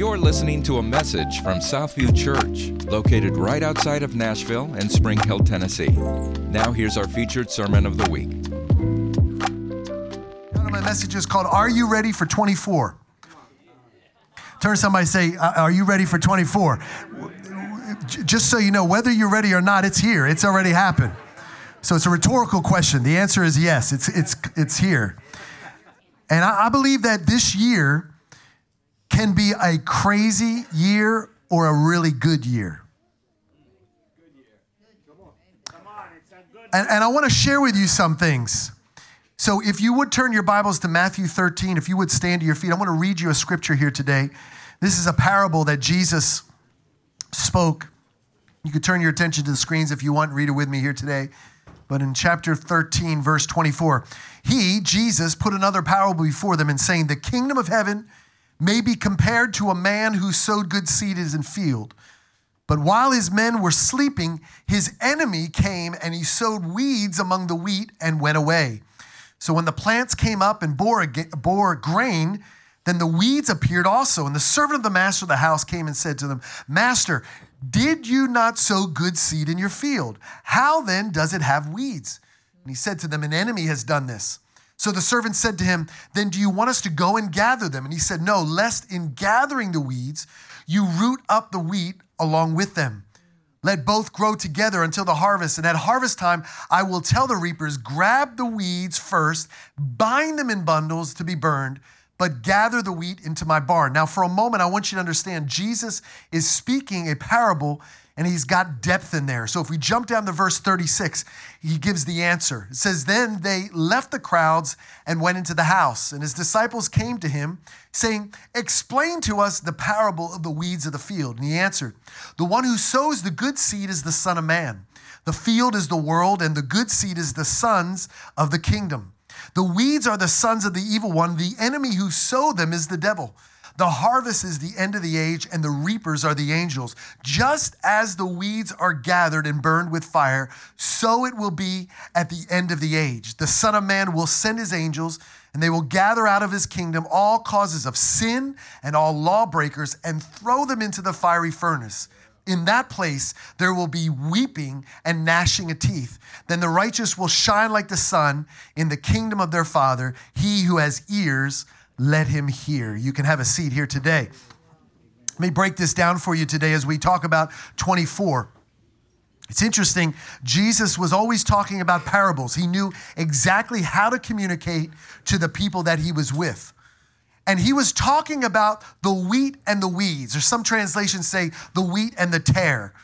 You're listening to a message from Southview Church, located right outside of Nashville and Spring Hill, Tennessee. Now, here's our featured sermon of the week. One of my message is called Are You Ready for 24? Turn somebody say, "Uh, Are you ready for 24? Just so you know, whether you're ready or not, it's here. It's already happened. So it's a rhetorical question. The answer is yes, it's, it's, it's here. And I, I believe that this year can be a crazy year or a really good year. And, and I want to share with you some things. So, if you would turn your Bibles to Matthew 13, if you would stand to your feet, I want to read you a scripture here today. This is a parable that Jesus spoke. You could turn your attention to the screens if you want, read it with me here today. But in chapter 13, verse 24, he, Jesus, put another parable before them and saying, The kingdom of heaven may be compared to a man who sowed good seed in his field. But while his men were sleeping, his enemy came and he sowed weeds among the wheat and went away. So when the plants came up and bore, bore grain, then the weeds appeared also. And the servant of the master of the house came and said to them, Master, did you not sow good seed in your field? How then does it have weeds? And he said to them, An enemy has done this. So the servant said to him, Then do you want us to go and gather them? And he said, No, lest in gathering the weeds, you root up the wheat along with them. Let both grow together until the harvest. And at harvest time, I will tell the reapers, grab the weeds first, bind them in bundles to be burned, but gather the wheat into my barn. Now, for a moment, I want you to understand Jesus is speaking a parable and he's got depth in there. So if we jump down to verse 36, he gives the answer. It says, Then they left the crowds and went into the house. And his disciples came to him, saying, Explain to us the parable of the weeds of the field. And he answered, The one who sows the good seed is the Son of Man. The field is the world, and the good seed is the sons of the kingdom. The weeds are the sons of the evil one. The enemy who sowed them is the devil. The harvest is the end of the age, and the reapers are the angels. Just as the weeds are gathered and burned with fire, so it will be at the end of the age. The Son of Man will send his angels, and they will gather out of his kingdom all causes of sin and all lawbreakers and throw them into the fiery furnace. In that place, there will be weeping and gnashing of teeth. Then the righteous will shine like the sun in the kingdom of their Father. He who has ears, let him hear. You can have a seat here today. Let me break this down for you today as we talk about 24. It's interesting, Jesus was always talking about parables. He knew exactly how to communicate to the people that he was with. And he was talking about the wheat and the weeds, or some translations say the wheat and the tare.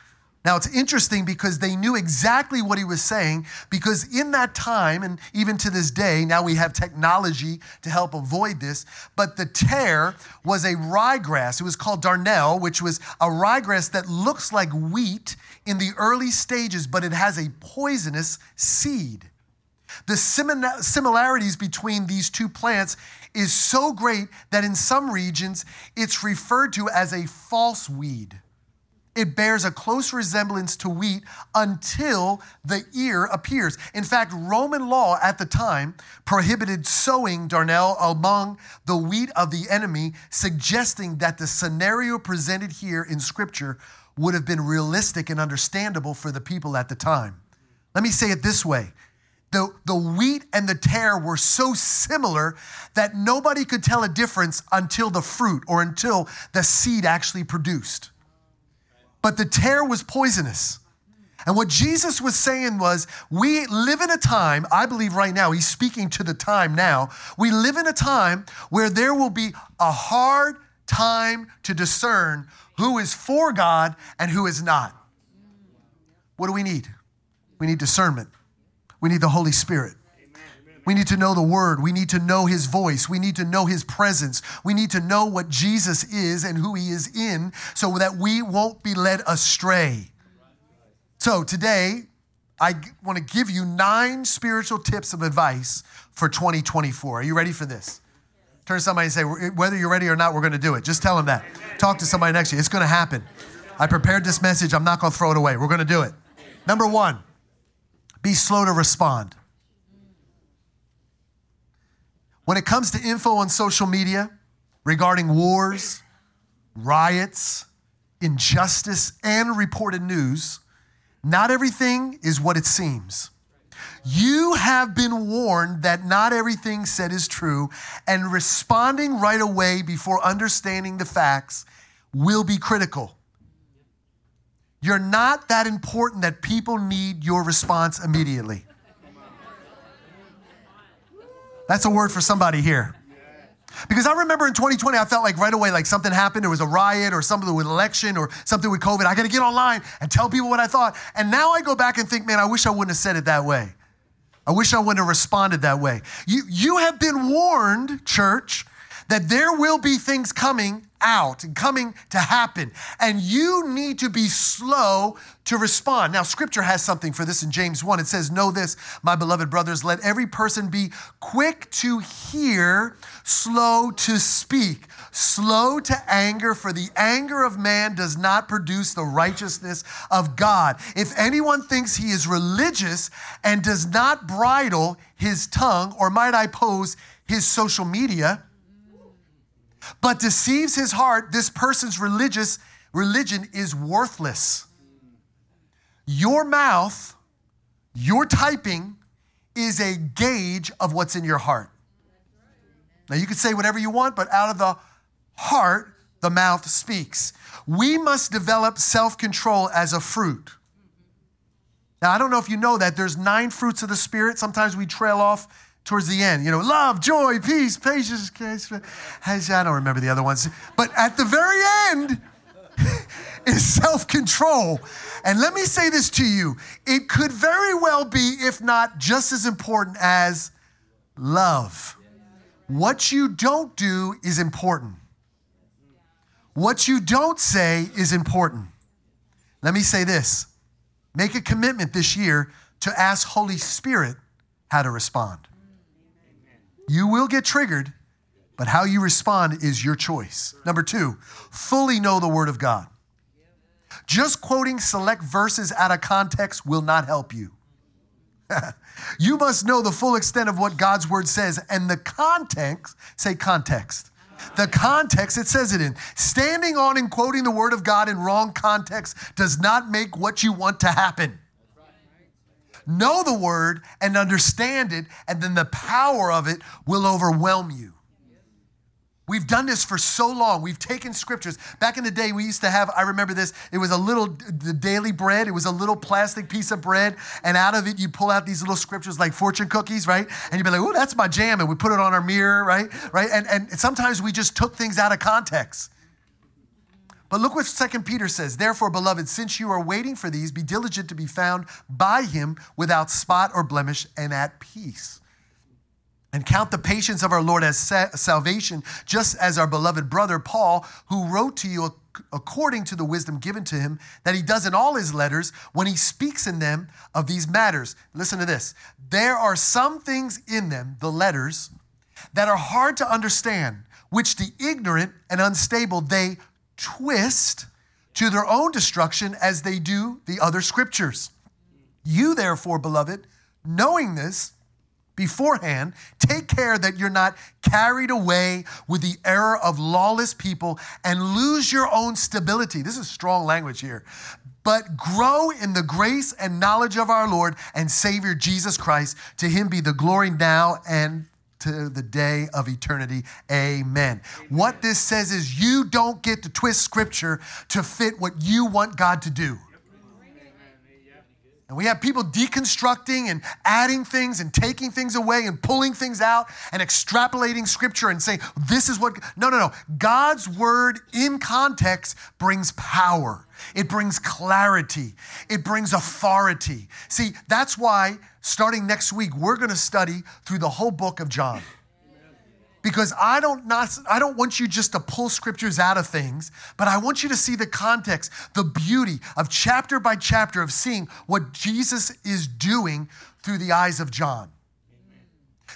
Now, it's interesting because they knew exactly what he was saying, because in that time, and even to this day, now we have technology to help avoid this, but the tare was a ryegrass. It was called darnel, which was a ryegrass that looks like wheat in the early stages, but it has a poisonous seed. The similarities between these two plants is so great that in some regions it's referred to as a false weed. It bears a close resemblance to wheat until the ear appears. In fact, Roman law at the time prohibited sowing darnel among the wheat of the enemy, suggesting that the scenario presented here in Scripture would have been realistic and understandable for the people at the time. Let me say it this way the, the wheat and the tare were so similar that nobody could tell a difference until the fruit or until the seed actually produced. But the tare was poisonous. And what Jesus was saying was, we live in a time, I believe right now, he's speaking to the time now. We live in a time where there will be a hard time to discern who is for God and who is not. What do we need? We need discernment. We need the Holy Spirit. We need to know the word. We need to know his voice. We need to know his presence. We need to know what Jesus is and who he is in so that we won't be led astray. So today, I want to give you nine spiritual tips of advice for 2024. Are you ready for this? Turn to somebody and say, whether you're ready or not, we're going to do it. Just tell them that. Talk to somebody next to you. It's going to happen. I prepared this message. I'm not going to throw it away. We're going to do it. Number one, be slow to respond. When it comes to info on social media regarding wars, riots, injustice, and reported news, not everything is what it seems. You have been warned that not everything said is true, and responding right away before understanding the facts will be critical. You're not that important that people need your response immediately. That's a word for somebody here. Because I remember in 2020, I felt like right away, like something happened. There was a riot or something with election or something with COVID. I got to get online and tell people what I thought. And now I go back and think, man, I wish I wouldn't have said it that way. I wish I wouldn't have responded that way. You, you have been warned, church, that there will be things coming out and coming to happen. And you need to be slow to respond. Now, scripture has something for this in James 1. It says, Know this, my beloved brothers, let every person be quick to hear, slow to speak, slow to anger, for the anger of man does not produce the righteousness of God. If anyone thinks he is religious and does not bridle his tongue, or might I pose his social media, but deceives his heart, this person's religious religion is worthless. Your mouth, your typing is a gauge of what's in your heart. Now you can say whatever you want, but out of the heart, the mouth speaks. We must develop self-control as a fruit. Now, I don't know if you know that there's nine fruits of the Spirit. Sometimes we trail off towards the end. You know, love, joy, peace, patience. I don't remember the other ones. But at the very end is self control. And let me say this to you it could very well be, if not just as important as love. What you don't do is important. What you don't say is important. Let me say this make a commitment this year to ask Holy Spirit how to respond. You will get triggered, but how you respond is your choice. Number two, fully know the Word of God. Just quoting select verses out of context will not help you. you must know the full extent of what God's Word says and the context, say context. The context it says it in. Standing on and quoting the Word of God in wrong context does not make what you want to happen know the word and understand it, and then the power of it will overwhelm you. We've done this for so long. We've taken scriptures. Back in the day, we used to have, I remember this, it was a little, the daily bread, it was a little plastic piece of bread, and out of it, you pull out these little scriptures like fortune cookies, right? And you'd be like, oh, that's my jam. And we put it on our mirror, right? Right? And, and sometimes we just took things out of context. But look what Second Peter says. Therefore, beloved, since you are waiting for these, be diligent to be found by him without spot or blemish and at peace. And count the patience of our Lord as sa- salvation, just as our beloved brother Paul, who wrote to you according to the wisdom given to him, that he does in all his letters when he speaks in them of these matters. Listen to this. There are some things in them, the letters, that are hard to understand, which the ignorant and unstable they twist to their own destruction as they do the other scriptures. You, therefore, beloved, knowing this beforehand, take care that you're not carried away with the error of lawless people and lose your own stability. This is strong language here. But grow in the grace and knowledge of our Lord and Savior Jesus Christ. To him be the glory now and to the day of eternity. Amen. What this says is you don't get to twist scripture to fit what you want God to do. And we have people deconstructing and adding things and taking things away and pulling things out and extrapolating scripture and saying, this is what. No, no, no. God's word in context brings power, it brings clarity, it brings authority. See, that's why starting next week, we're going to study through the whole book of John because I don't not I don't want you just to pull scriptures out of things, but I want you to see the context, the beauty of chapter by chapter of seeing what Jesus is doing through the eyes of John.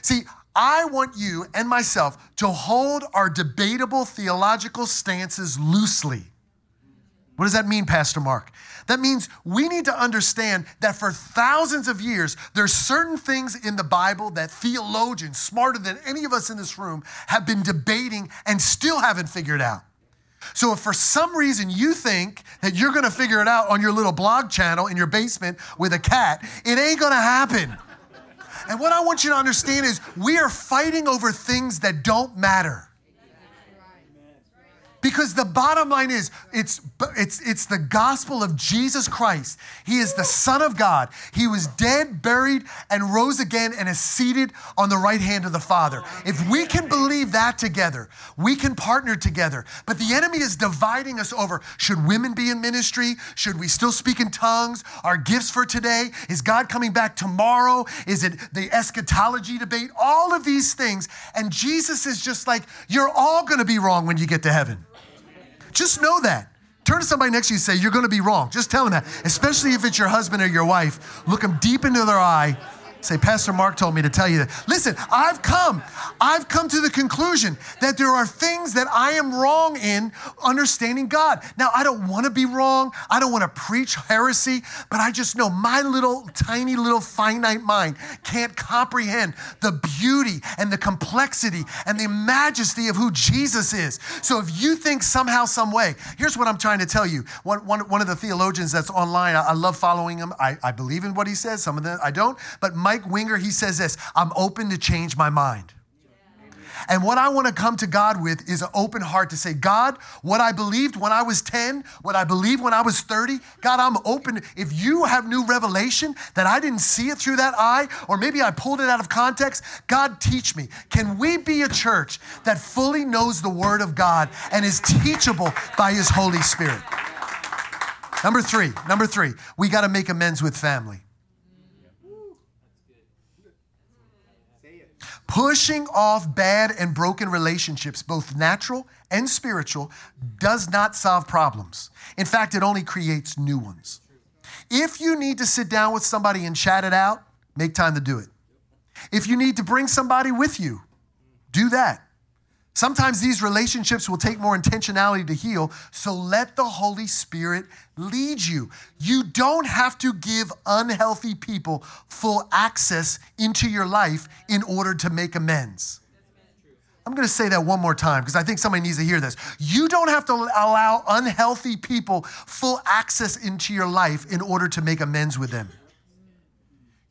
See, I want you and myself to hold our debatable theological stances loosely. What does that mean, Pastor Mark? That means we need to understand that for thousands of years, there's certain things in the Bible that theologians, smarter than any of us in this room, have been debating and still haven't figured out. So if for some reason you think that you're gonna figure it out on your little blog channel in your basement with a cat, it ain't gonna happen. And what I want you to understand is we are fighting over things that don't matter. Because the bottom line is, it's, it's, it's the gospel of Jesus Christ. He is the Son of God. He was dead, buried, and rose again and is seated on the right hand of the Father. If we can believe that together, we can partner together. But the enemy is dividing us over should women be in ministry? Should we still speak in tongues? Our gifts for today? Is God coming back tomorrow? Is it the eschatology debate? All of these things. And Jesus is just like, you're all going to be wrong when you get to heaven. Just know that. Turn to somebody next to you and say, You're going to be wrong. Just tell them that, especially if it's your husband or your wife. Look them deep into their eye Say, Pastor Mark told me to tell you that. Listen, I've come, I've come to the conclusion that there are things that I am wrong in understanding God. Now, I don't want to be wrong. I don't want to preach heresy, but I just know my little, tiny, little finite mind can't comprehend the beauty and the complexity and the majesty of who Jesus is. So if you think somehow, some way, here's what I'm trying to tell you. One, one, one of the theologians that's online, I, I love following him. I, I believe in what he says. Some of them I don't, but my Mike Winger, he says this I'm open to change my mind. And what I want to come to God with is an open heart to say, God, what I believed when I was 10, what I believed when I was 30, God, I'm open. If you have new revelation that I didn't see it through that eye, or maybe I pulled it out of context, God, teach me. Can we be a church that fully knows the Word of God and is teachable by His Holy Spirit? Number three, number three, we got to make amends with family. Pushing off bad and broken relationships, both natural and spiritual, does not solve problems. In fact, it only creates new ones. If you need to sit down with somebody and chat it out, make time to do it. If you need to bring somebody with you, do that. Sometimes these relationships will take more intentionality to heal, so let the Holy Spirit lead you. You don't have to give unhealthy people full access into your life in order to make amends. I'm going to say that one more time because I think somebody needs to hear this. You don't have to allow unhealthy people full access into your life in order to make amends with them.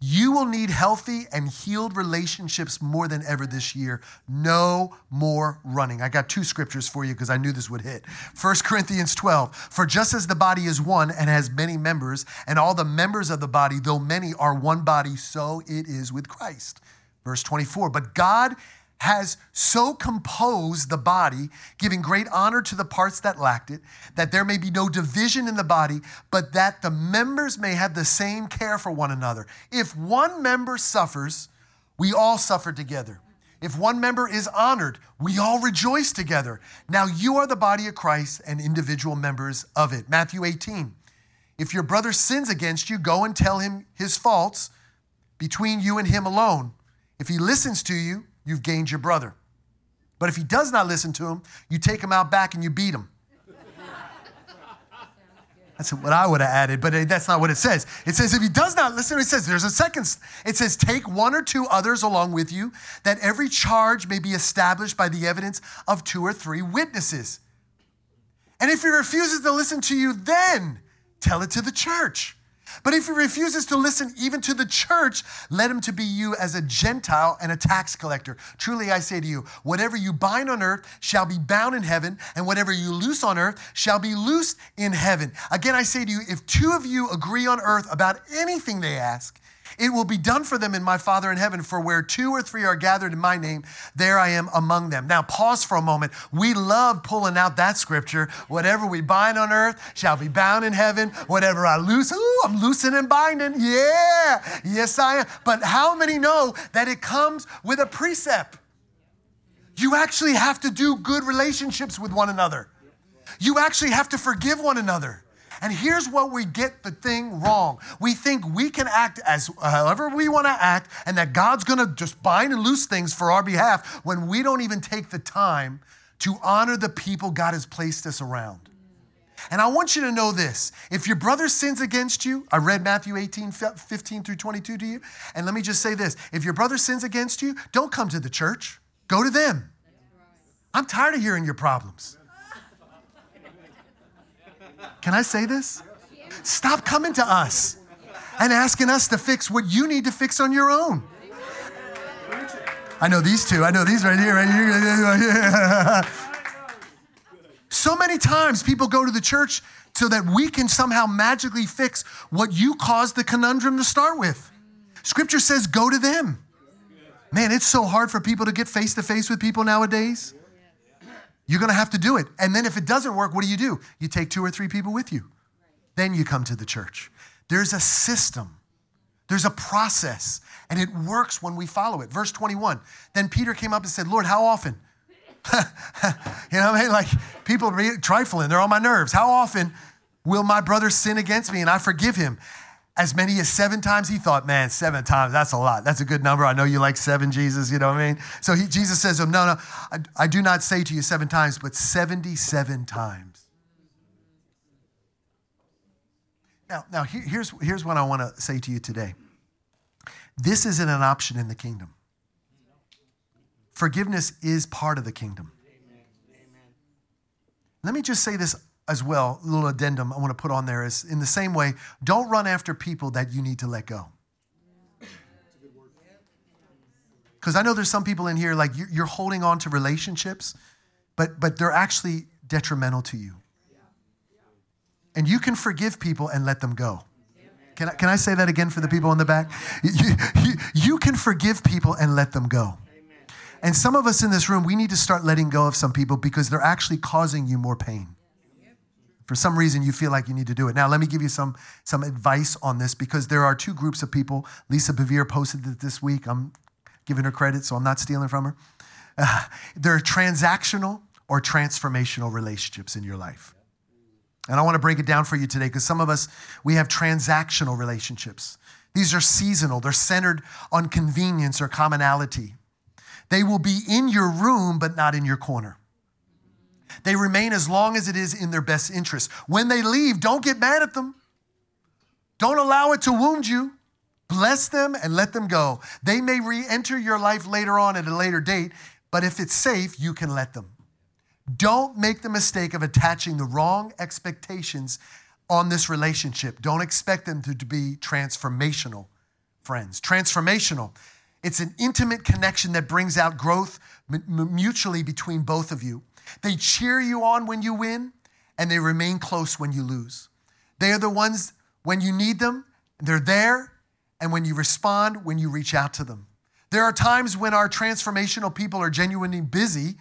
You will need healthy and healed relationships more than ever this year. No more running. I got two scriptures for you because I knew this would hit. 1 Corinthians 12. For just as the body is one and has many members, and all the members of the body, though many, are one body, so it is with Christ. Verse 24. But God has so composed the body, giving great honor to the parts that lacked it, that there may be no division in the body, but that the members may have the same care for one another. If one member suffers, we all suffer together. If one member is honored, we all rejoice together. Now you are the body of Christ and individual members of it. Matthew 18. If your brother sins against you, go and tell him his faults between you and him alone. If he listens to you, you've gained your brother. But if he does not listen to him, you take him out back and you beat him. That's what I would have added, but that's not what it says. It says, if he does not listen, it says, there's a second. It says, take one or two others along with you, that every charge may be established by the evidence of two or three witnesses. And if he refuses to listen to you, then tell it to the church. But if he refuses to listen even to the church, let him to be you as a Gentile and a tax collector. Truly I say to you, whatever you bind on earth shall be bound in heaven, and whatever you loose on earth shall be loosed in heaven. Again, I say to you, if two of you agree on earth about anything they ask, it will be done for them in my Father in heaven, for where two or three are gathered in my name, there I am among them. Now, pause for a moment. We love pulling out that scripture. Whatever we bind on earth shall be bound in heaven. Whatever I loose, ooh, I'm loosing and binding. Yeah, yes, I am. But how many know that it comes with a precept? You actually have to do good relationships with one another. You actually have to forgive one another. And here's what we get the thing wrong. We think we can act as however we want to act and that God's going to just bind and loose things for our behalf when we don't even take the time to honor the people God has placed us around. And I want you to know this. If your brother sins against you, I read Matthew 18, 15 through 22 to you. And let me just say this if your brother sins against you, don't come to the church, go to them. I'm tired of hearing your problems. Can I say this? Stop coming to us and asking us to fix what you need to fix on your own. I know these two. I know these right here, right here. so many times people go to the church so that we can somehow magically fix what you caused the conundrum to start with. Scripture says, go to them. Man, it's so hard for people to get face to face with people nowadays. You're going to have to do it. And then if it doesn't work, what do you do? You take two or three people with you. Then you come to the church. There's a system, there's a process, and it works when we follow it. Verse 21 Then Peter came up and said, Lord, how often? you know what I mean? Like people are trifling, they're on my nerves. How often will my brother sin against me and I forgive him? As many as seven times. He thought, man, seven times, that's a lot. That's a good number. I know you like seven, Jesus, you know what I mean? So he, Jesus says to him, no, no, I, I do not say to you seven times, but 77 times. Now, now here's, here's what I want to say to you today. This isn't an option in the kingdom. Forgiveness is part of the kingdom. Let me just say this as well, little addendum I want to put on there is in the same way, don't run after people that you need to let go. Because I know there's some people in here like you're holding on to relationships, but but they're actually detrimental to you. And you can forgive people and let them go. Can I, can I say that again for the people in the back? You, you, you can forgive people and let them go. And some of us in this room, we need to start letting go of some people because they're actually causing you more pain for some reason you feel like you need to do it. Now, let me give you some, some advice on this because there are two groups of people. Lisa Bevere posted it this week. I'm giving her credit, so I'm not stealing from her. Uh, there are transactional or transformational relationships in your life. And I want to break it down for you today because some of us, we have transactional relationships. These are seasonal, they're centered on convenience or commonality. They will be in your room, but not in your corner. They remain as long as it is in their best interest. When they leave, don't get mad at them. Don't allow it to wound you. Bless them and let them go. They may re enter your life later on at a later date, but if it's safe, you can let them. Don't make the mistake of attaching the wrong expectations on this relationship. Don't expect them to, be transformational, friends. Transformational. It's an intimate connection that brings out growth mutually between both of you. They cheer you on when you win, and they remain close when you lose. They are the ones when you need them, they're there, and when you respond, when you reach out to them. There are times when our transformational people are genuinely busy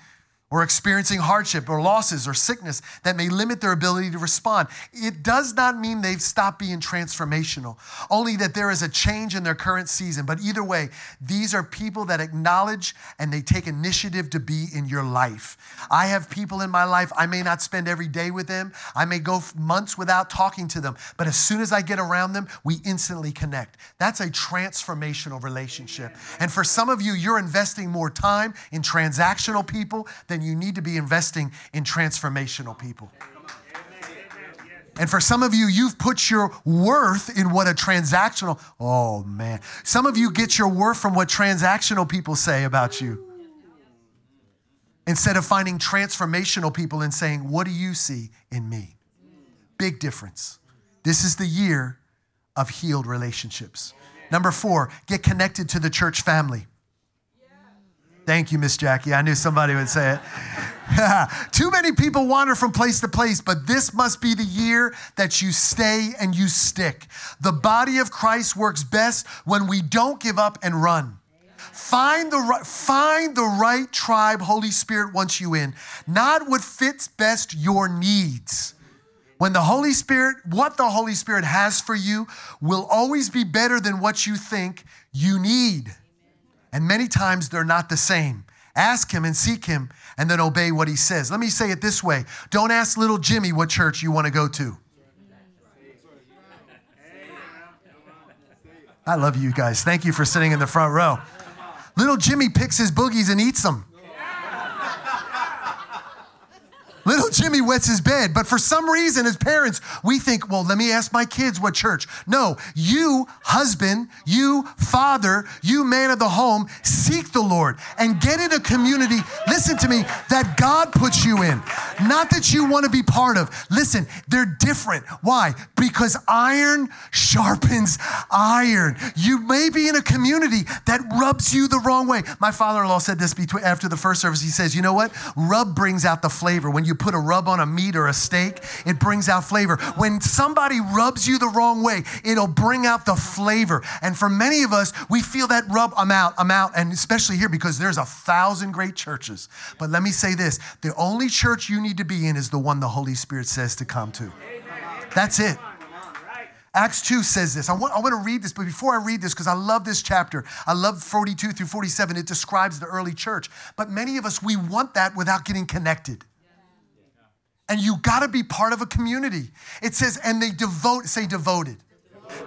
or experiencing hardship or losses or sickness that may limit their ability to respond. It does not mean they've stopped being transformational, only that there is a change in their current season. But either way, these are people that acknowledge and they take initiative to be in your life. I have people in my life, I may not spend every day with them, I may go months without talking to them, but as soon as I get around them, we instantly connect. That's a transformational relationship. And for some of you, you're investing more time in transactional people than then you need to be investing in transformational people. And for some of you, you've put your worth in what a transactional, oh man. Some of you get your worth from what transactional people say about you. Instead of finding transformational people and saying, What do you see in me? Big difference. This is the year of healed relationships. Number four, get connected to the church family. Thank you, Miss Jackie. I knew somebody would say it. Too many people wander from place to place, but this must be the year that you stay and you stick. The body of Christ works best when we don't give up and run. Find the, right, find the right tribe Holy Spirit wants you in, not what fits best your needs. When the Holy Spirit, what the Holy Spirit has for you, will always be better than what you think you need. And many times they're not the same. Ask him and seek him and then obey what he says. Let me say it this way don't ask little Jimmy what church you want to go to. I love you guys. Thank you for sitting in the front row. Little Jimmy picks his boogies and eats them. Little Jimmy wets his bed, but for some reason, as parents, we think, well, let me ask my kids what church. No, you, husband, you, father, you, man of the home, seek the Lord and get in a community, listen to me, that God puts you in. Not that you want to be part of. Listen, they're different. Why? Because iron sharpens iron. You may be in a community that rubs you the wrong way. My father in law said this after the first service. He says, You know what? Rub brings out the flavor. When you put a rub on a meat or a steak, it brings out flavor. When somebody rubs you the wrong way, it'll bring out the flavor. And for many of us, we feel that rub, I'm out, I'm out. And especially here because there's a thousand great churches. But let me say this the only church you need to be in is the one the Holy Spirit says to come to. That's it. Acts 2 says this. I want, I want to read this, but before I read this, because I love this chapter, I love 42 through 47, it describes the early church. But many of us, we want that without getting connected. And you got to be part of a community. It says, and they devote, say devoted.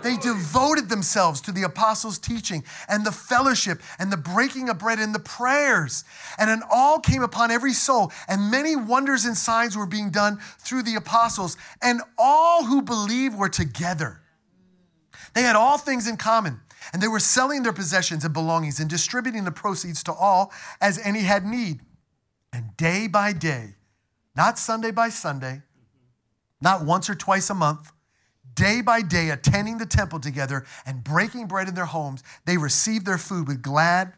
They devoted themselves to the apostles' teaching and the fellowship and the breaking of bread and the prayers. And an all came upon every soul, and many wonders and signs were being done through the apostles, and all who believed were together. They had all things in common, and they were selling their possessions and belongings and distributing the proceeds to all as any had need. And day by day, not Sunday by Sunday, not once or twice a month, day by day attending the temple together and breaking bread in their homes, they received their food with glad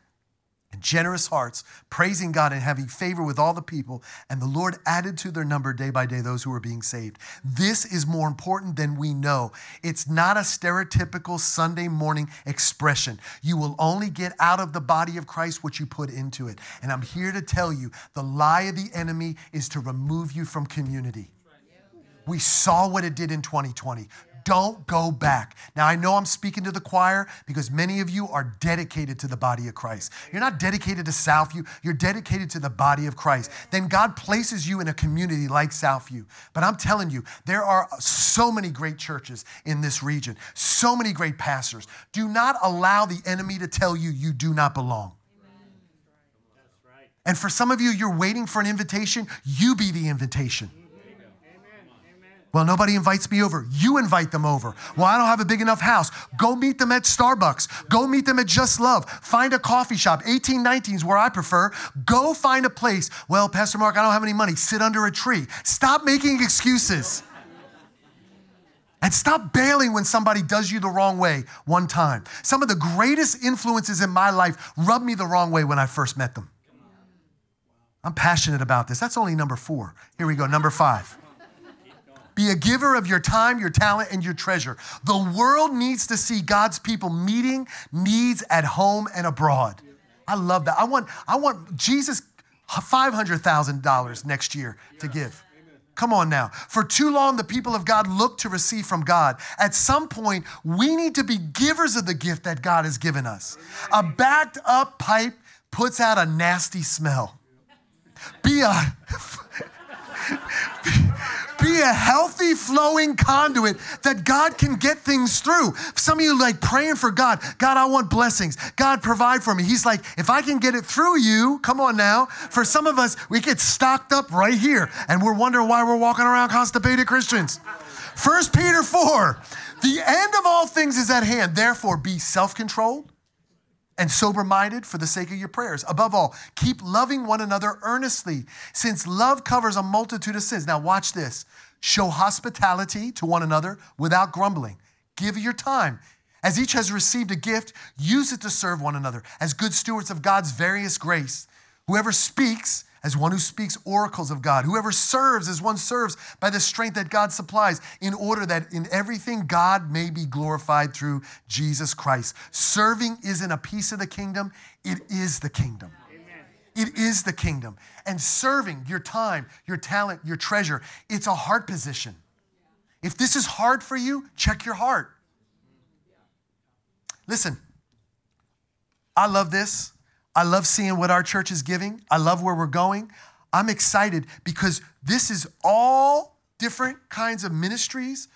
and generous hearts, praising God and having favor with all the people. And the Lord added to their number day by day those who were being saved. This is more important than we know. It's not a stereotypical Sunday morning expression. You will only get out of the body of Christ what you put into it. And I'm here to tell you the lie of the enemy is to remove you from community. We saw what it did in 2020. Don't go back. Now, I know I'm speaking to the choir because many of you are dedicated to the body of Christ. You're not dedicated to Southview, you're dedicated to the body of Christ. Then God places you in a community like Southview. But I'm telling you, there are so many great churches in this region, so many great pastors. Do not allow the enemy to tell you you do not belong. And for some of you, you're waiting for an invitation, you be the invitation. Well, nobody invites me over. You invite them over. Well, I don't have a big enough house. Go meet them at Starbucks. Go meet them at Just Love. Find a coffee shop. 1819 is where I prefer. Go find a place. Well, Pastor Mark, I don't have any money. Sit under a tree. Stop making excuses. And stop bailing when somebody does you the wrong way one time. Some of the greatest influences in my life rubbed me the wrong way when I first met them. I'm passionate about this. That's only number four. Here we go, number five. Be a giver of your time, your talent, and your treasure. The world needs to see God's people meeting needs at home and abroad. I love that. I want, I want Jesus $500,000 next year to give. Come on now. For too long, the people of God look to receive from God. At some point, we need to be givers of the gift that God has given us. A backed up pipe puts out a nasty smell. Be a. be a healthy flowing conduit that God can get things through. Some of you like praying for God. God, I want blessings. God, provide for me. He's like, if I can get it through you, come on now. For some of us, we get stocked up right here and we're wondering why we're walking around constipated Christians. First Peter 4, the end of all things is at hand. Therefore, be self controlled and sober minded for the sake of your prayers. Above all, keep loving one another earnestly, since love covers a multitude of sins. Now, watch this show hospitality to one another without grumbling. Give your time. As each has received a gift, use it to serve one another as good stewards of God's various grace. Whoever speaks, as one who speaks oracles of God. Whoever serves as one serves by the strength that God supplies, in order that in everything God may be glorified through Jesus Christ. Serving isn't a piece of the kingdom, it is the kingdom. It is the kingdom. And serving your time, your talent, your treasure, it's a heart position. If this is hard for you, check your heart. Listen, I love this. I love seeing what our church is giving. I love where we're going. I'm excited because this is all different kinds of ministries,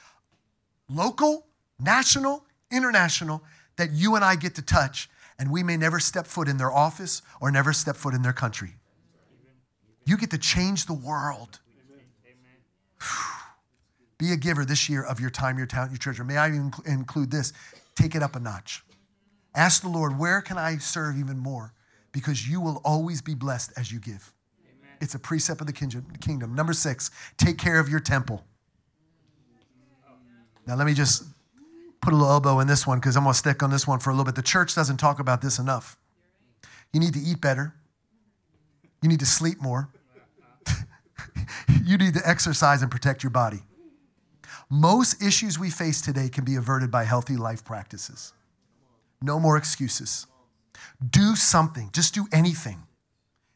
local, national, international, that you and I get to touch. And we may never step foot in their office or never step foot in their country. You get to change the world. Be a giver this year of your time, your talent, your treasure. May I even include this? Take it up a notch. Ask the Lord, where can I serve even more? Because you will always be blessed as you give. Amen. It's a precept of the kingdom. Number six, take care of your temple. Now, let me just put a little elbow in this one because I'm going to stick on this one for a little bit. The church doesn't talk about this enough. You need to eat better, you need to sleep more, you need to exercise and protect your body. Most issues we face today can be averted by healthy life practices. No more excuses. Do something, just do anything.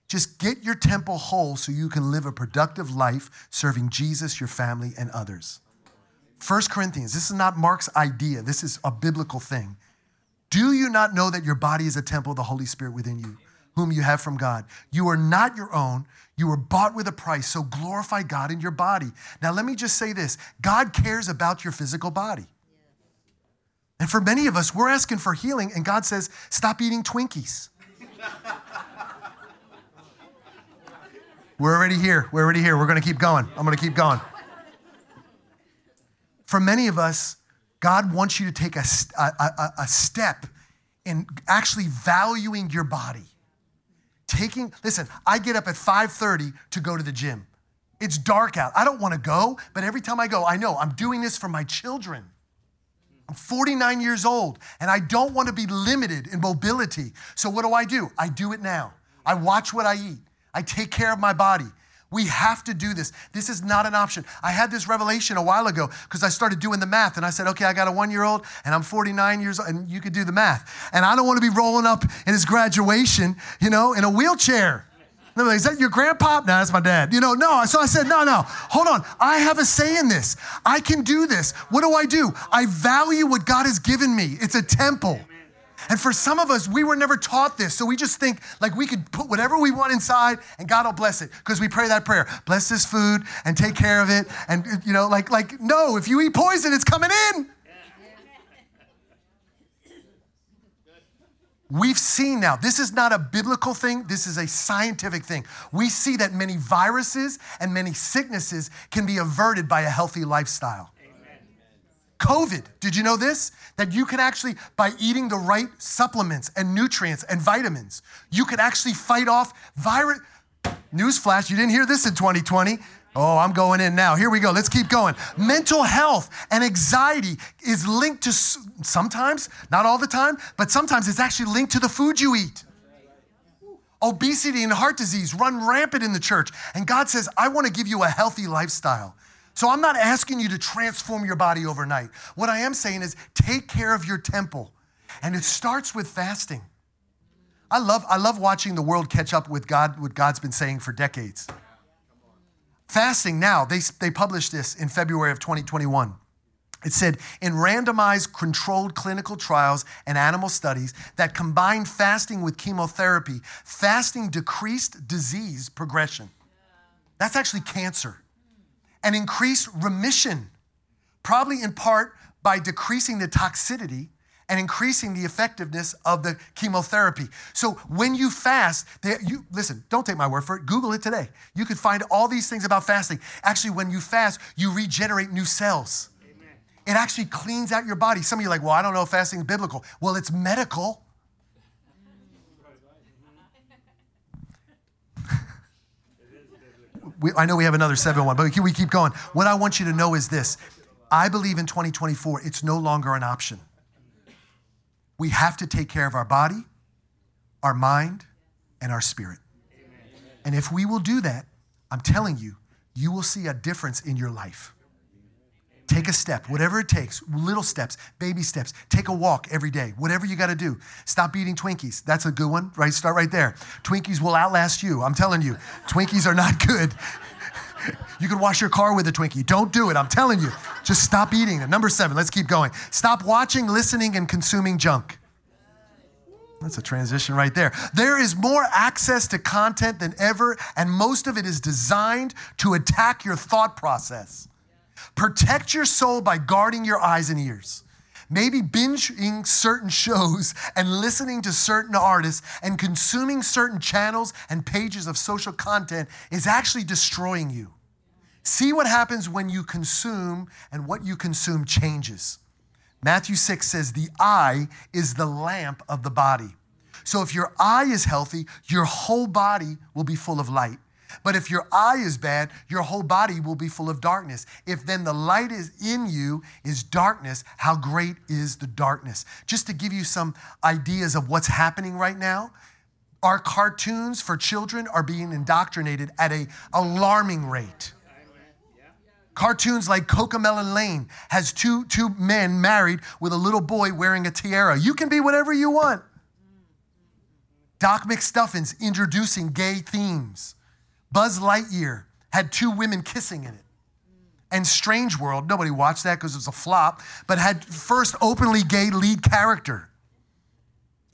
Just get your temple whole so you can live a productive life serving Jesus, your family, and others. First Corinthians, this is not Mark's idea, this is a biblical thing. Do you not know that your body is a temple of the Holy Spirit within you, whom you have from God? You are not your own. You were bought with a price, so glorify God in your body. Now, let me just say this God cares about your physical body. And for many of us, we're asking for healing, and God says, stop eating Twinkies. we're already here. We're already here. We're going to keep going. I'm going to keep going. For many of us, God wants you to take a, a, a step in actually valuing your body. Taking, listen, I get up at 5:30 to go to the gym. It's dark out. I don't want to go, but every time I go, I know I'm doing this for my children. I'm 49 years old and I don't want to be limited in mobility. So what do I do? I do it now. I watch what I eat. I take care of my body. We have to do this. This is not an option. I had this revelation a while ago because I started doing the math and I said, okay, I got a one year old and I'm 49 years old, and you could do the math. And I don't want to be rolling up in his graduation, you know, in a wheelchair. Like, is that your grandpa? No, that's my dad. You know, no. So I said, no, no, hold on. I have a say in this. I can do this. What do I do? I value what God has given me. It's a temple. And for some of us, we were never taught this. So we just think like we could put whatever we want inside and God will bless it. Because we pray that prayer. Bless this food and take care of it. And you know, like, like, no, if you eat poison, it's coming in. We've seen now, this is not a biblical thing, this is a scientific thing. We see that many viruses and many sicknesses can be averted by a healthy lifestyle. COVID, did you know this? That you can actually, by eating the right supplements and nutrients and vitamins, you can actually fight off virus. Newsflash, you didn't hear this in 2020. Oh, I'm going in now. Here we go. Let's keep going. Mental health and anxiety is linked to sometimes, not all the time, but sometimes it's actually linked to the food you eat. Obesity and heart disease run rampant in the church. And God says, I want to give you a healthy lifestyle. So I'm not asking you to transform your body overnight. What I am saying is take care of your temple. And it starts with fasting. I love, I love watching the world catch up with God, what God's been saying for decades. Fasting now, they, they published this in February of 2021. It said in randomized controlled clinical trials and animal studies that combined fasting with chemotherapy, fasting decreased disease progression. That's actually cancer and increased remission, probably in part by decreasing the toxicity and increasing the effectiveness of the chemotherapy. So when you fast, they, you listen, don't take my word for it. Google it today. You can find all these things about fasting. Actually, when you fast, you regenerate new cells. Amen. It actually cleans out your body. Some of you are like, well, I don't know if fasting is biblical. Well, it's medical. we, I know we have another 7 1, but we keep going. What I want you to know is this I believe in 2024, it's no longer an option. We have to take care of our body, our mind, and our spirit. And if we will do that, I'm telling you, you will see a difference in your life. Take a step, whatever it takes, little steps, baby steps. Take a walk every day, whatever you got to do. Stop eating Twinkies. That's a good one, right? Start right there. Twinkies will outlast you. I'm telling you, Twinkies are not good. You can wash your car with a Twinkie. Don't do it. I'm telling you. Just stop eating it. Number seven, let's keep going. Stop watching, listening, and consuming junk. That's a transition right there. There is more access to content than ever, and most of it is designed to attack your thought process. Protect your soul by guarding your eyes and ears. Maybe binging certain shows and listening to certain artists and consuming certain channels and pages of social content is actually destroying you. See what happens when you consume and what you consume changes. Matthew 6 says, The eye is the lamp of the body. So if your eye is healthy, your whole body will be full of light. But if your eye is bad, your whole body will be full of darkness. If then the light is in you is darkness, how great is the darkness? Just to give you some ideas of what's happening right now, our cartoons for children are being indoctrinated at a alarming rate. Cartoons like Cocomelon Lane has two, two men married with a little boy wearing a tiara. You can be whatever you want. Doc McStuffins introducing gay themes. Buzz Lightyear had two women kissing in it. And Strange World, nobody watched that because it was a flop, but had first openly gay lead character.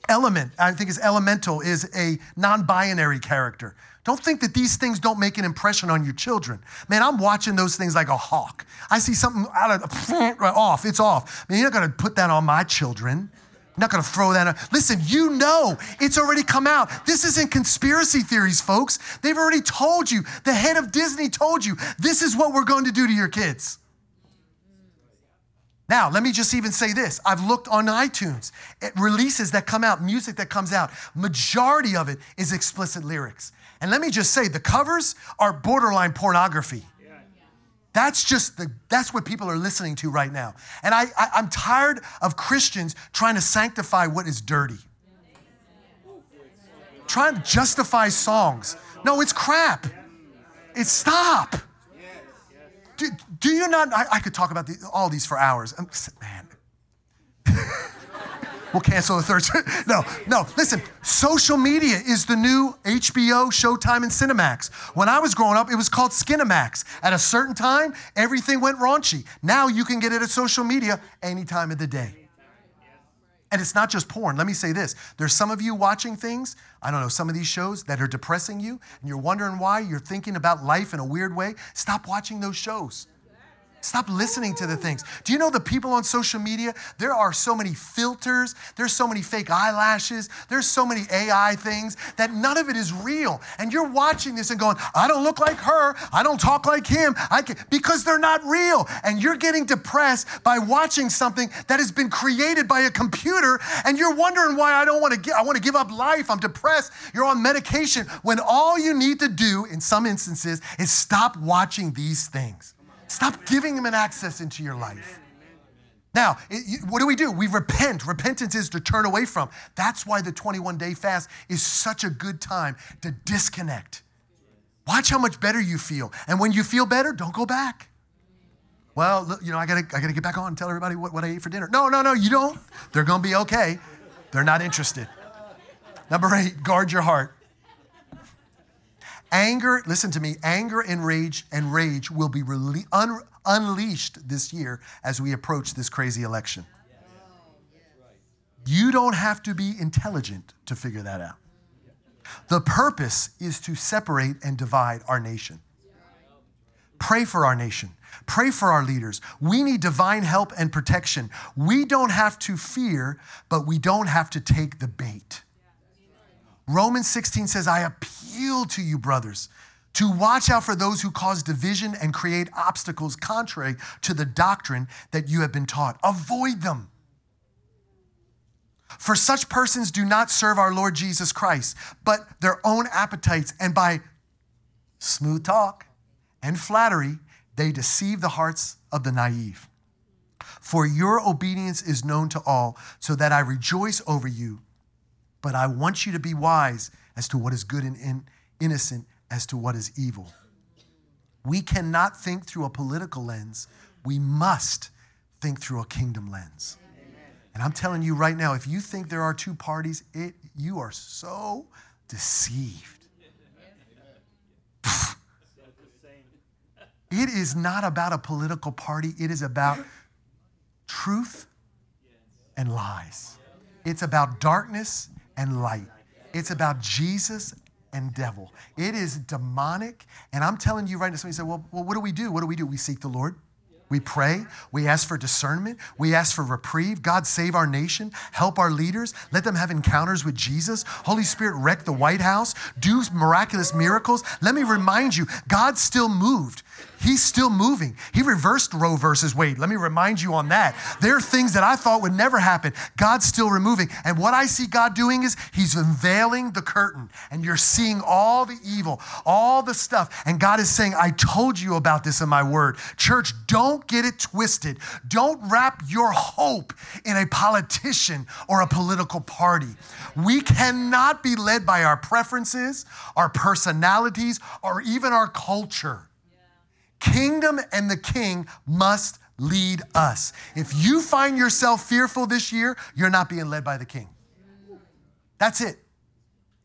Element, I think is Elemental, is a non binary character. Don't think that these things don't make an impression on your children. Man, I'm watching those things like a hawk. I see something out of off, it's off. Man, you're not gonna put that on my children. I'm not gonna throw that. On. Listen, you know it's already come out. This isn't conspiracy theories, folks. They've already told you. The head of Disney told you this is what we're going to do to your kids. Now, let me just even say this. I've looked on iTunes. It releases that come out, music that comes out, majority of it is explicit lyrics. And let me just say, the covers are borderline pornography. That's just the that's what people are listening to right now. And I, I I'm tired of Christians trying to sanctify what is dirty. Trying to justify songs. No, it's crap. It's stop. Do, do you not? I, I could talk about the, all these for hours. I'm, man. We'll cancel the third. no, no. Listen, social media is the new HBO, Showtime, and Cinemax. When I was growing up, it was called Skinemax. At a certain time, everything went raunchy. Now you can get it at social media any time of the day. And it's not just porn. Let me say this. There's some of you watching things, I don't know, some of these shows that are depressing you, and you're wondering why, you're thinking about life in a weird way. Stop watching those shows. Stop listening to the things. Do you know the people on social media? There are so many filters, there's so many fake eyelashes, there's so many AI things that none of it is real. And you're watching this and going, I don't look like her, I don't talk like him, I can, because they're not real. And you're getting depressed by watching something that has been created by a computer, and you're wondering why I don't want to I want to give up life, I'm depressed, you're on medication, when all you need to do in some instances is stop watching these things. Stop giving him an access into your life. Now, what do we do? We repent. Repentance is to turn away from. That's why the 21 day fast is such a good time to disconnect. Watch how much better you feel. And when you feel better, don't go back. Well, you know, I gotta, I gotta get back on and tell everybody what, what I ate for dinner. No, no, no, you don't. They're gonna be okay. They're not interested. Number eight, guard your heart. Anger, listen to me, anger and rage and rage will be rele- un- unleashed this year as we approach this crazy election. You don't have to be intelligent to figure that out. The purpose is to separate and divide our nation. Pray for our nation. Pray for our leaders. We need divine help and protection. We don't have to fear, but we don't have to take the bait. Romans 16 says, I appeal to you, brothers, to watch out for those who cause division and create obstacles contrary to the doctrine that you have been taught. Avoid them. For such persons do not serve our Lord Jesus Christ, but their own appetites, and by smooth talk and flattery, they deceive the hearts of the naive. For your obedience is known to all, so that I rejoice over you. But I want you to be wise as to what is good and in, innocent as to what is evil. We cannot think through a political lens. We must think through a kingdom lens. And I'm telling you right now, if you think there are two parties, it, you are so deceived. it is not about a political party, it is about truth and lies. It's about darkness and light. It's about Jesus and devil. It is demonic. And I'm telling you right now, somebody said, well, well, what do we do? What do we do? We seek the Lord. We pray. We ask for discernment. We ask for reprieve. God, save our nation. Help our leaders. Let them have encounters with Jesus. Holy Spirit, wreck the White House. Do miraculous miracles. Let me remind you, God still moved He's still moving. He reversed Roe versus Wade. Let me remind you on that. There are things that I thought would never happen. God's still removing. And what I see God doing is He's unveiling the curtain, and you're seeing all the evil, all the stuff. And God is saying, I told you about this in my word. Church, don't get it twisted. Don't wrap your hope in a politician or a political party. We cannot be led by our preferences, our personalities, or even our culture. Kingdom and the king must lead us. If you find yourself fearful this year, you're not being led by the king. That's it.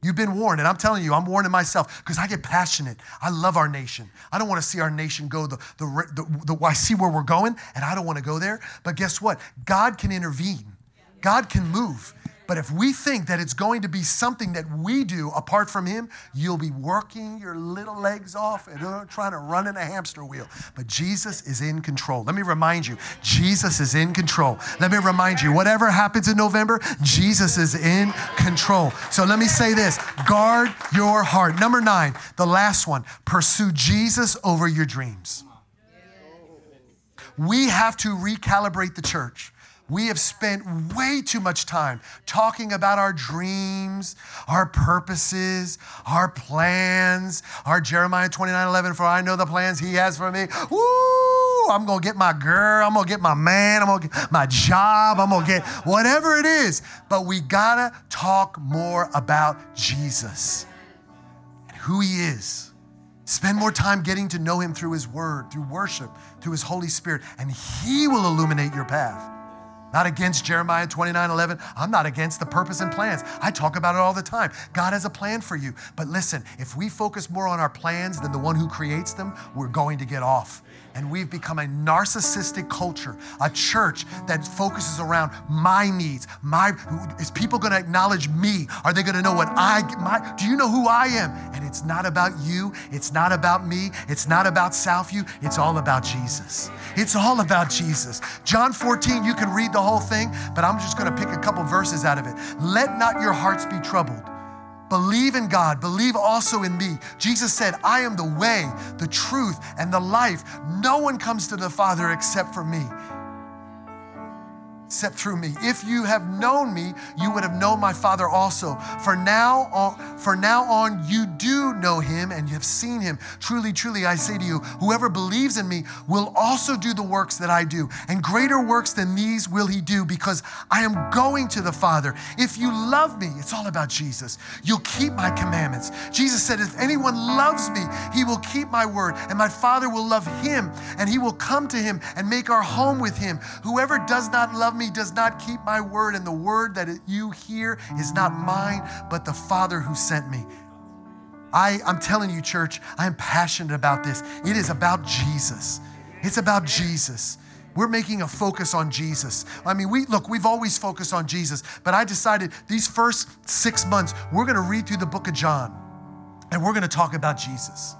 You've been warned, and I'm telling you, I'm warning myself because I get passionate. I love our nation. I don't want to see our nation go the, the, the, the I see where we're going, and I don't want to go there. But guess what? God can intervene, God can move. But if we think that it's going to be something that we do apart from Him, you'll be working your little legs off and uh, trying to run in a hamster wheel. But Jesus is in control. Let me remind you, Jesus is in control. Let me remind you, whatever happens in November, Jesus is in control. So let me say this guard your heart. Number nine, the last one, pursue Jesus over your dreams. We have to recalibrate the church. We have spent way too much time talking about our dreams, our purposes, our plans, our Jeremiah 29 11, for I know the plans he has for me. Woo! I'm gonna get my girl, I'm gonna get my man, I'm gonna get my job, I'm gonna get whatever it is. But we gotta talk more about Jesus and who he is. Spend more time getting to know him through his word, through worship, through his Holy Spirit, and he will illuminate your path. Not against Jeremiah 29 11. I'm not against the purpose and plans. I talk about it all the time. God has a plan for you. But listen, if we focus more on our plans than the one who creates them, we're going to get off and we've become a narcissistic culture, a church that focuses around my needs. My is people going to acknowledge me? Are they going to know what I my do you know who I am? And it's not about you, it's not about me, it's not about Southview, it's all about Jesus. It's all about Jesus. John 14, you can read the whole thing, but I'm just going to pick a couple verses out of it. Let not your hearts be troubled. Believe in God, believe also in me. Jesus said, I am the way, the truth, and the life. No one comes to the Father except for me except through me. If you have known me, you would have known my Father also. For now on, for now on you do know him and you have seen him. Truly, truly, I say to you, whoever believes in me will also do the works that I do, and greater works than these will he do, because I am going to the Father. If you love me, it's all about Jesus. You'll keep my commandments. Jesus said, If anyone loves me, he will keep my word, and my Father will love him, and he will come to him and make our home with him. Whoever does not love me me does not keep my word, and the word that you hear is not mine, but the Father who sent me. I, I'm telling you, church, I am passionate about this. It is about Jesus. It's about Jesus. We're making a focus on Jesus. I mean, we look, we've always focused on Jesus, but I decided these first six months, we're gonna read through the book of John and we're gonna talk about Jesus.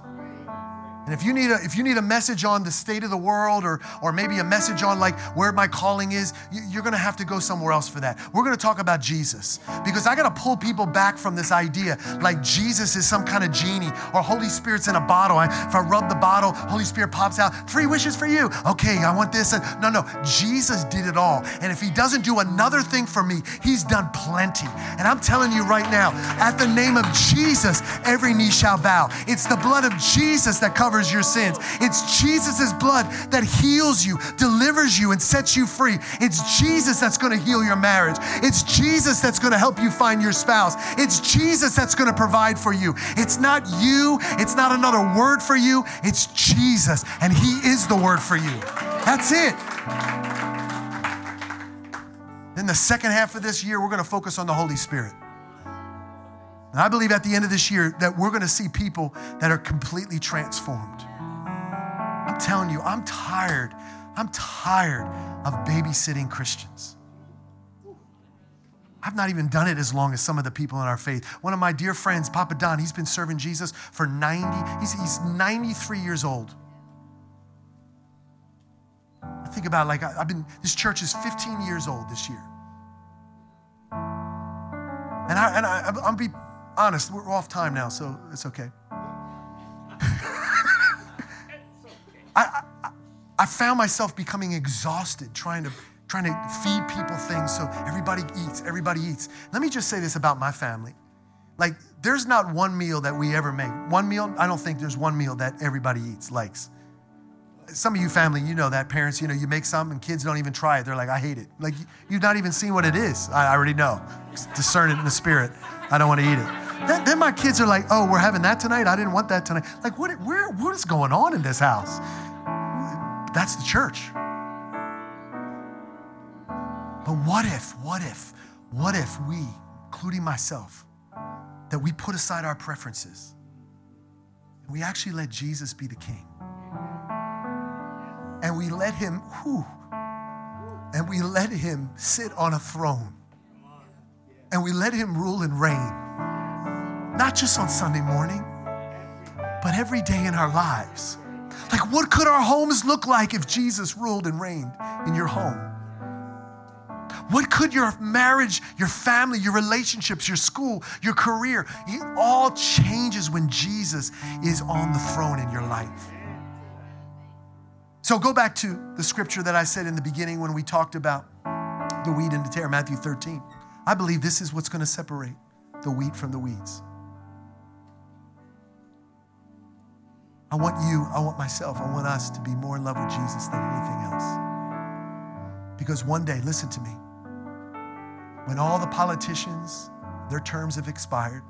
And if you need a if you need a message on the state of the world or or maybe a message on like where my calling is, you're going to have to go somewhere else for that. We're going to talk about Jesus because I got to pull people back from this idea like Jesus is some kind of genie or Holy Spirit's in a bottle. If I rub the bottle, Holy Spirit pops out. Three wishes for you. Okay, I want this. No, no, Jesus did it all. And if He doesn't do another thing for me, He's done plenty. And I'm telling you right now, at the name of Jesus, every knee shall bow. It's the blood of Jesus that covers covers your sins. It's Jesus' blood that heals you, delivers you, and sets you free. It's Jesus that's going to heal your marriage. It's Jesus that's going to help you find your spouse. It's Jesus that's going to provide for you. It's not you, it's not another word for you. It's Jesus, and He is the word for you. That's it. Then the second half of this year, we're going to focus on the Holy Spirit. And I believe at the end of this year that we're going to see people that are completely transformed. I'm telling you, I'm tired. I'm tired of babysitting Christians. I've not even done it as long as some of the people in our faith. One of my dear friends, Papa Don, he's been serving Jesus for 90, he's, he's 93 years old. I think about like I've been, this church is 15 years old this year. And, I, and I, I'm be honest, we're off time now, so it's okay. I I found myself becoming exhausted trying to trying to feed people things so everybody eats, everybody eats. Let me just say this about my family. Like, there's not one meal that we ever make. One meal, I don't think there's one meal that everybody eats, likes. Some of you family, you know that. Parents, you know, you make something and kids don't even try it. They're like, I hate it. Like, you've not even seen what it is. I already know. Discern it in the spirit. I don't want to eat it. Then, then my kids are like, oh, we're having that tonight? I didn't want that tonight. Like, what, where, what is going on in this house? That's the church. But what if, what if, what if we, including myself, that we put aside our preferences and we actually let Jesus be the king? And we let him, whew, and we let him sit on a throne. And we let him rule and reign. Not just on Sunday morning, but every day in our lives. Like, what could our homes look like if Jesus ruled and reigned in your home? What could your marriage, your family, your relationships, your school, your career, it all changes when Jesus is on the throne in your life. So go back to the scripture that I said in the beginning when we talked about the wheat and the tare, Matthew 13. I believe this is what's going to separate the wheat from the weeds. I want you, I want myself, I want us to be more in love with Jesus than anything else. Because one day, listen to me, when all the politicians, their terms have expired,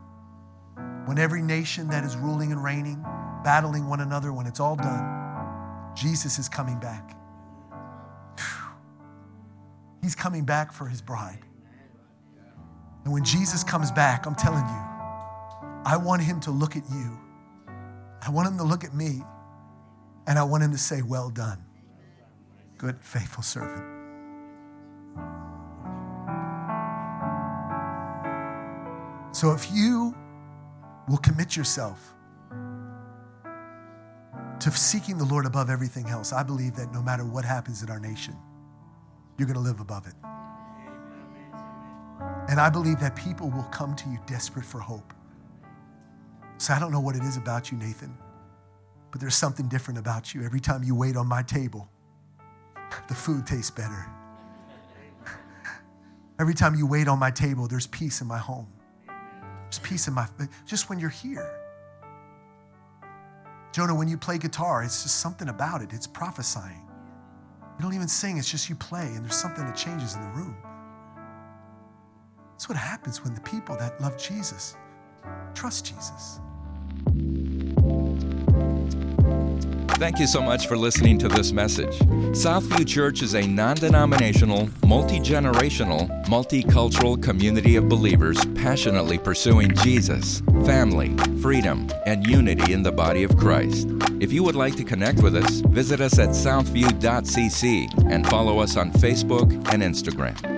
when every nation that is ruling and reigning, battling one another, when it's all done, Jesus is coming back. He's coming back for his bride. And when Jesus comes back, I'm telling you, I want him to look at you. I want him to look at me. And I want him to say, Well done, good, faithful servant. So if you will commit yourself to seeking the Lord above everything else, I believe that no matter what happens in our nation, you're going to live above it. And I believe that people will come to you desperate for hope. So I don't know what it is about you, Nathan, but there's something different about you. Every time you wait on my table, the food tastes better. Every time you wait on my table, there's peace in my home. There's peace in my, just when you're here. Jonah, when you play guitar, it's just something about it. It's prophesying. You don't even sing, it's just you play, and there's something that changes in the room. That's what happens when the people that love Jesus trust Jesus. Thank you so much for listening to this message. Southview Church is a non denominational, multi generational, multicultural community of believers passionately pursuing Jesus, family, freedom, and unity in the body of Christ. If you would like to connect with us, visit us at southview.cc and follow us on Facebook and Instagram.